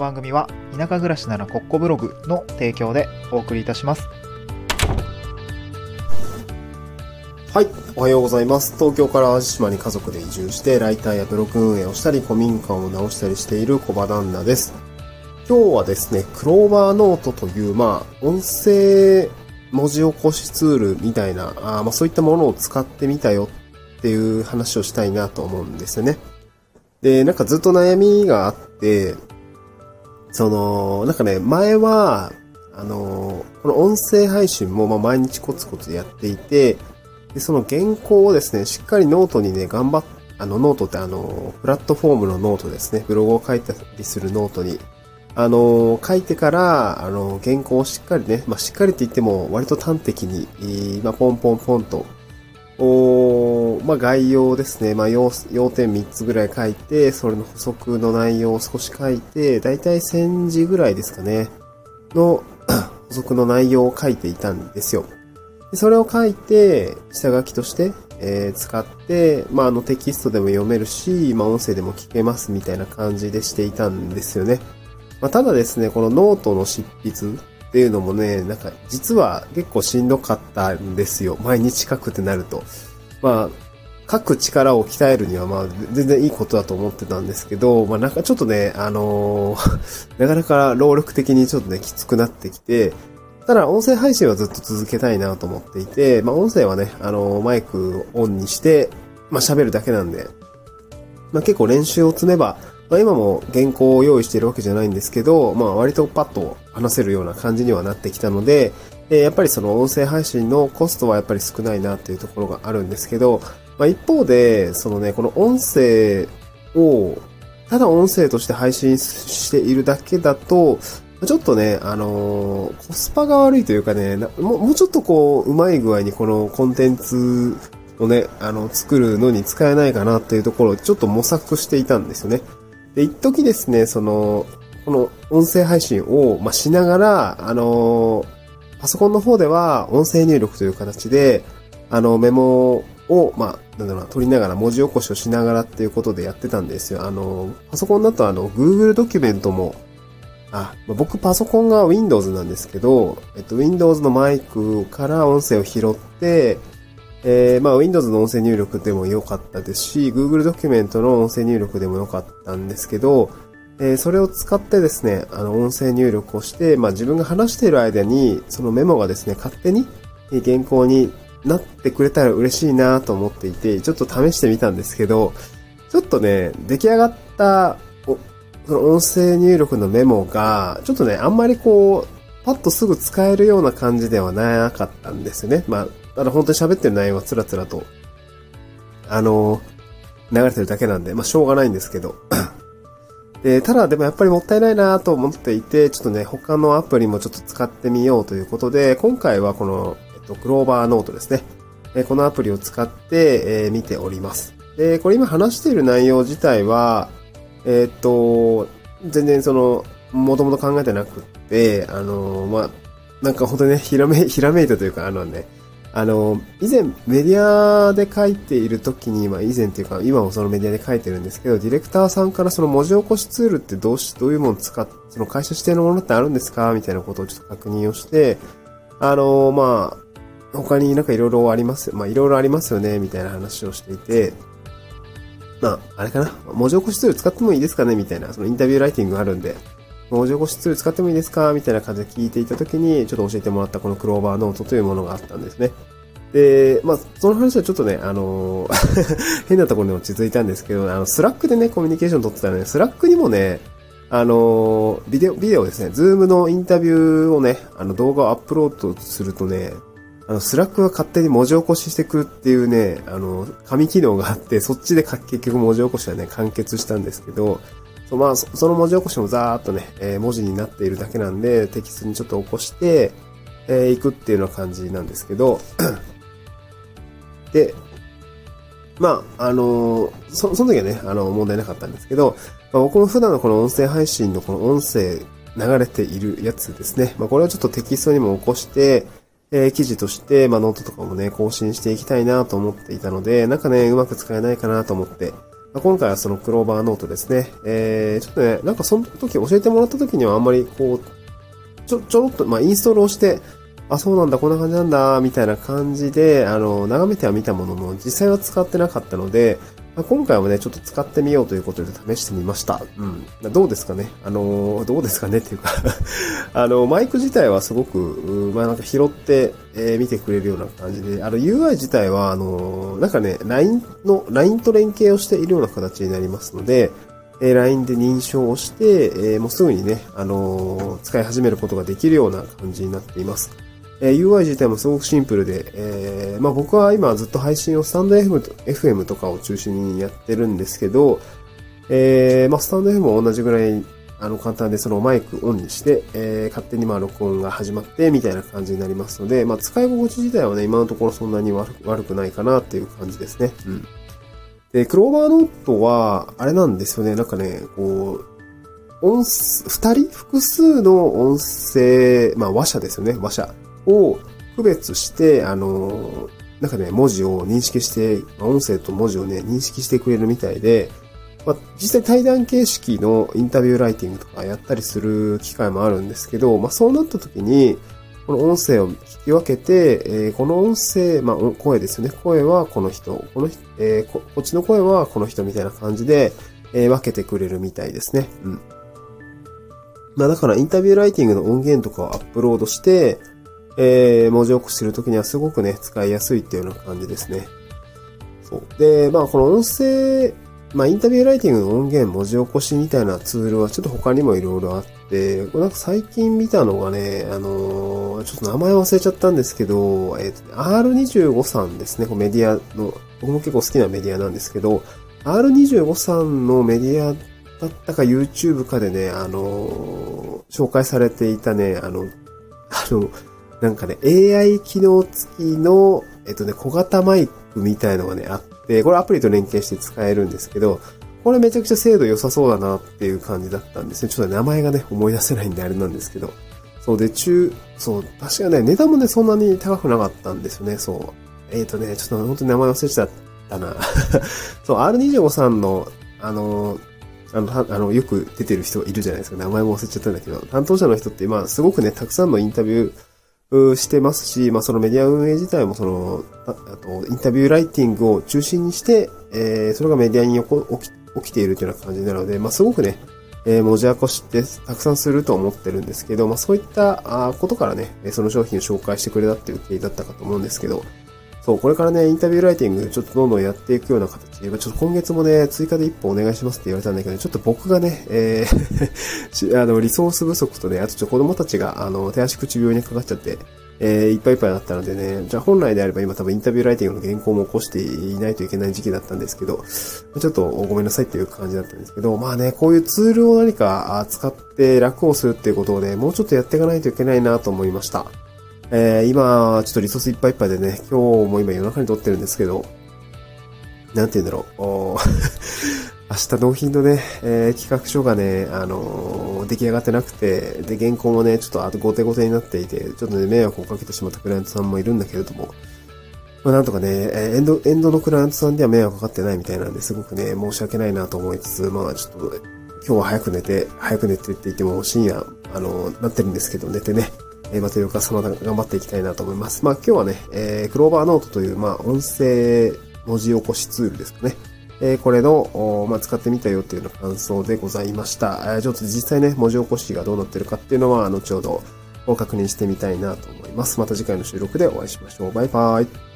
番組は田舎暮らしならコッコブログの提供でお送りいたします。はい、おはようございます。東京から淡路島に家族で移住して、ライターやブログ運営をしたり、古民家を直したりしている小場旦那です。今日はですね、クローバーノートという、まあ、音声文字起こしツールみたいな、あまあそういったものを使ってみたよっていう話をしたいなと思うんですよね。で、なんかずっと悩みがあって、その、なんかね、前は、あの、この音声配信もま毎日コツコツやっていて、で、その原稿をですね、しっかりノートにね、頑張っ、あの、ノートってあの、プラットフォームのノートですね、ブログを書いたりするノートに、あの、書いてから、あの、原稿をしっかりね、まあ、しっかりって言っても、割と端的に、えーまあ、ポンポンポンと、おまあ、概要ですね。まあ、要、要点3つぐらい書いて、それの補足の内容を少し書いて、だいたい1000字ぐらいですかね。の 補足の内容を書いていたんですよ。でそれを書いて、下書きとして、えー使って、まあ、あのテキストでも読めるし、まあ、音声でも聞けますみたいな感じでしていたんですよね。まあ、ただですね、このノートの執筆っていうのもね、なんか実は結構しんどかったんですよ。毎日書くってなると。まあ、書く力を鍛えるにはまあ全然いいことだと思ってたんですけど、まあなんかちょっとね、あのー なかなか労力的にちょっとね、きつくなってきて、ただ音声配信はずっと続けたいなと思っていて、まあ音声はね、あのーマイクオンにして、まあ喋るだけなんで、まあ結構練習を積めば、まあ今も原稿を用意しているわけじゃないんですけど、まあ割とパッと話せるような感じにはなってきたので、えやっぱりその音声配信のコストはやっぱり少ないなっていうところがあるんですけど、まあ一方で、そのね、この音声を、ただ音声として配信しているだけだと、ちょっとね、あのーコスパが悪いというかね、もうもうちょっとこう、うまい具合にこのコンテンツをね、あの、作るのに使えないかなっていうところをちょっと模索していたんですよね。で、一時ですね、その、この音声配信を、まあ、しながら、あのパソコンの方では音声入力という形で、あの、メモを、まあ、なんだろう、取りながら文字起こしをしながらっていうことでやってたんですよ。あの、パソコンだとあの、Google ドキュメントも、あ、まあ僕パソコンが Windows なんですけど、えっと、Windows のマイクから音声を拾って、えー、まあ Windows の音声入力でも良かったですし、Google ドキュメントの音声入力でも良かったんですけど、えーそれを使ってですね、あの、音声入力をして、まあ自分が話している間に、そのメモがですね、勝手に原稿になってくれたら嬉しいなと思っていて、ちょっと試してみたんですけど、ちょっとね、出来上がった、その音声入力のメモが、ちょっとね、あんまりこう、パッとすぐ使えるような感じではなかったんですよね。まあ、ただ本当に喋ってる内容はつらつらと、あの、流れてるだけなんで、まあしょうがないんですけど。で、ただでもやっぱりもったいないなと思っていて、ちょっとね、他のアプリもちょっと使ってみようということで、今回はこの、えっと、クローバーノートですね。えこのアプリを使って、えー見ております。で、これ今話している内容自体は、えーっと、全然その、もともと考えてなくって、あの、まあ、なんか本当にね、ひらめ、ひらめいたというか、あのね、あの、以前メディアで書いている時に、まあ以前っていうか、今もそのメディアで書いてるんですけど、ディレクターさんからその文字起こしツールってどうし、どういうもの使って、その会社指定のものってあるんですか？みたいなことをちょっと確認をして、あの、まあ、他になんかいろいろあります、まあいろいろありますよね、みたいな話をしていて、まあ、あれかな、文字起こしツール使ってもいいですかね？みたいな、そのインタビューライティングがあるんで、文字起こしツール使ってもいいですか？みたいな感じで聞いていたときに、ちょっと教えてもらったこのクローバーノートというものがあったんですね。で、まあ、その話はちょっとね、あの 変なところにも続いたんですけど、あの、 Slack でね、コミュニケーション取ってたらね、 Slack にもね、あのビデオ、ビデオですね、 Zoom のインタビューをね、あの動画をアップロードするとね、あの、 Slack が勝手に文字起こししてくるっていうね、あの、神機能があって、そっちで結局文字起こしはね、完結したんですけど、そまあ、その文字起こしもざーっとね、えー文字になっているだけなんで、テキストにちょっと起こして、えー行くっていうような感じなんですけど、で、まあ、あのーそ、その時はね、あの、問題なかったんですけど、まあ、僕も普段のこの音声配信のこの音声流れているやつですね。まあ、これをちょっとテキストにも起こして、えー記事として、まあ、ノートとかもね、更新していきたいなと思っていたので、なんかね、うまく使えないかなと思って、ま、今回はその CLOVA Note ですね。えー、ちょっとね、なんかその時教えてもらった時にはあんまりこう、ちょ、ちょろっと、まあ、インストールをして、あ、そうなんだ、こんな感じなんだ、みたいな感じで、あの、眺めては見たものの、実際は使ってなかったので、まあ、今回はね、ちょっと使ってみようということで試してみました。うん。どうですかね？あの、どうですかね？っていうか あの、マイク自体はすごく、まあなんか拾って、えー、見てくれるような感じで、あの UI 自体は、あの、なんかね、LINE の、LINE と連携をしているような形になりますので、え LINE で認証をして、えー、もうすぐにね、あのー、使い始めることができるような感じになっています。え、UI 自体もすごくシンプルで、えー、まあ僕は今ずっと配信をスタンド FM と FM とかを中心にやってるんですけど、えー、まあスタンド FM も同じぐらいあの簡単でそのマイクオンにして、えー、勝手にまあ録音が始まってみたいな感じになりますので、まあ使い心地自体はね、今のところそんなに悪悪くないかなっていう感じですね。うん。で、クローバーノートは、あれなんですよね、なんかね、こう、音、二人複数の音声、まあ話者ですよね、話者。を区別して、あの、なんかね、文字を認識して、音声と文字をね、認識してくれるみたいで、まあ、実際対談形式のインタビューライティングとかやったりする機会もあるんですけど、まあ、そうなった時に、この音声を聞き分けて、えー、この音声、まあ、声ですよね。声はこの人、この人、えー、ここっちの声はこの人みたいな感じで、えー、分けてくれるみたいですね。うん。まあ、だからインタビューライティングの音源とかをアップロードして、えー、文字起こしするときにはすごくね、使いやすいっていうような感じですね。そう。で、まあ、この音声、まあ、インタビューライティングの音源文字起こしみたいなツールはちょっと他にもいろいろあって、なんか最近見たのがね、あのー、ちょっと名前忘れちゃったんですけど、えっ、ー、と、R25 さんですね、メディアの、僕も結構好きなメディアなんですけど、R25 さんのメディアだったか YouTube かでね、あのー、紹介されていたね、あの、あの、なんかね、AI 機能付きの、えっとね、小型マイクみたいのがね、あって、これアプリと連携して使えるんですけど、これめちゃくちゃ精度良さそうだなっていう感じだったんですね。ちょっと名前がね、思い出せないんであれなんですけど。そうで、中、そう、確かね、値段もね、そんなに高くなかったんですよね、そう。えっ、ー、とね、ちょっと本当に名前忘れちゃったな。そう、R25 さんの、あの、あの、あの、よく出てる人いるじゃないですか。名前も忘れちゃったんだけど、担当者の人って、まあ、すごくね、たくさんのインタビュー、してますし、まあ、そのメディア運営自体もその、あと、インタビューライティングを中心にして、えー、それがメディアに起き起きているというような感じなので、まあ、すごくね、えー、文字起こしってたくさんすると思ってるんですけど、まあ、そういったことからね、その商品を紹介してくれたっていう経緯だったかと思うんですけど、そう、これからね、インタビューライティング、ちょっとどんどんやっていくような形で、ちょっと今月もね、追加で一歩お願いしますって言われたんだけど、ちょっと僕がね、えー あの、リソース不足とね、あとちょっと子供たちが、あの、手足口病にかかっちゃって、えー、いっぱいいっぱいだったのでね、じゃあ本来であれば今多分インタビューライティングの原稿も起こしていないといけない時期だったんですけど、ちょっとごめんなさいっていう感じだったんですけど、まあね、こういうツールを何か使って楽をするっていうことをね、もうちょっとやっていかないといけないなと思いました。えー、今、ちょっとリソースいっぱいいっぱいでね、今日も今夜中に撮ってるんですけど、なんて言うんだろう。明日納品のね、えー、企画書がね、あのー、出来上がってなくて、で、原稿もね、ちょっとあと後手後手になっていて、ちょっとね、迷惑をかけてしまったクライアントさんもいるんだけれども、まあ、なんとかね、えエンド、エンドのクライアントさんでは迷惑かかってないみたいなんで、すごくね、申し訳ないなと思いつつ、まあちょっと、今日は早く寝て、早く寝てって言っても深夜、あのー、なってるんですけど、寝てね、えー、また翌朝また頑張っていきたいなと思います。まあ今日はね、えー、クローバーノートという、まあ音声文字起こしツールですかね。えーこれの、まあ、使ってみたよっていうような感想でございました。えーちょっと実際ね、文字起こしがどうなってるかっていうのは、後ほど確認してみたいなと思います。また次回の収録でお会いしましょう。バイバイ。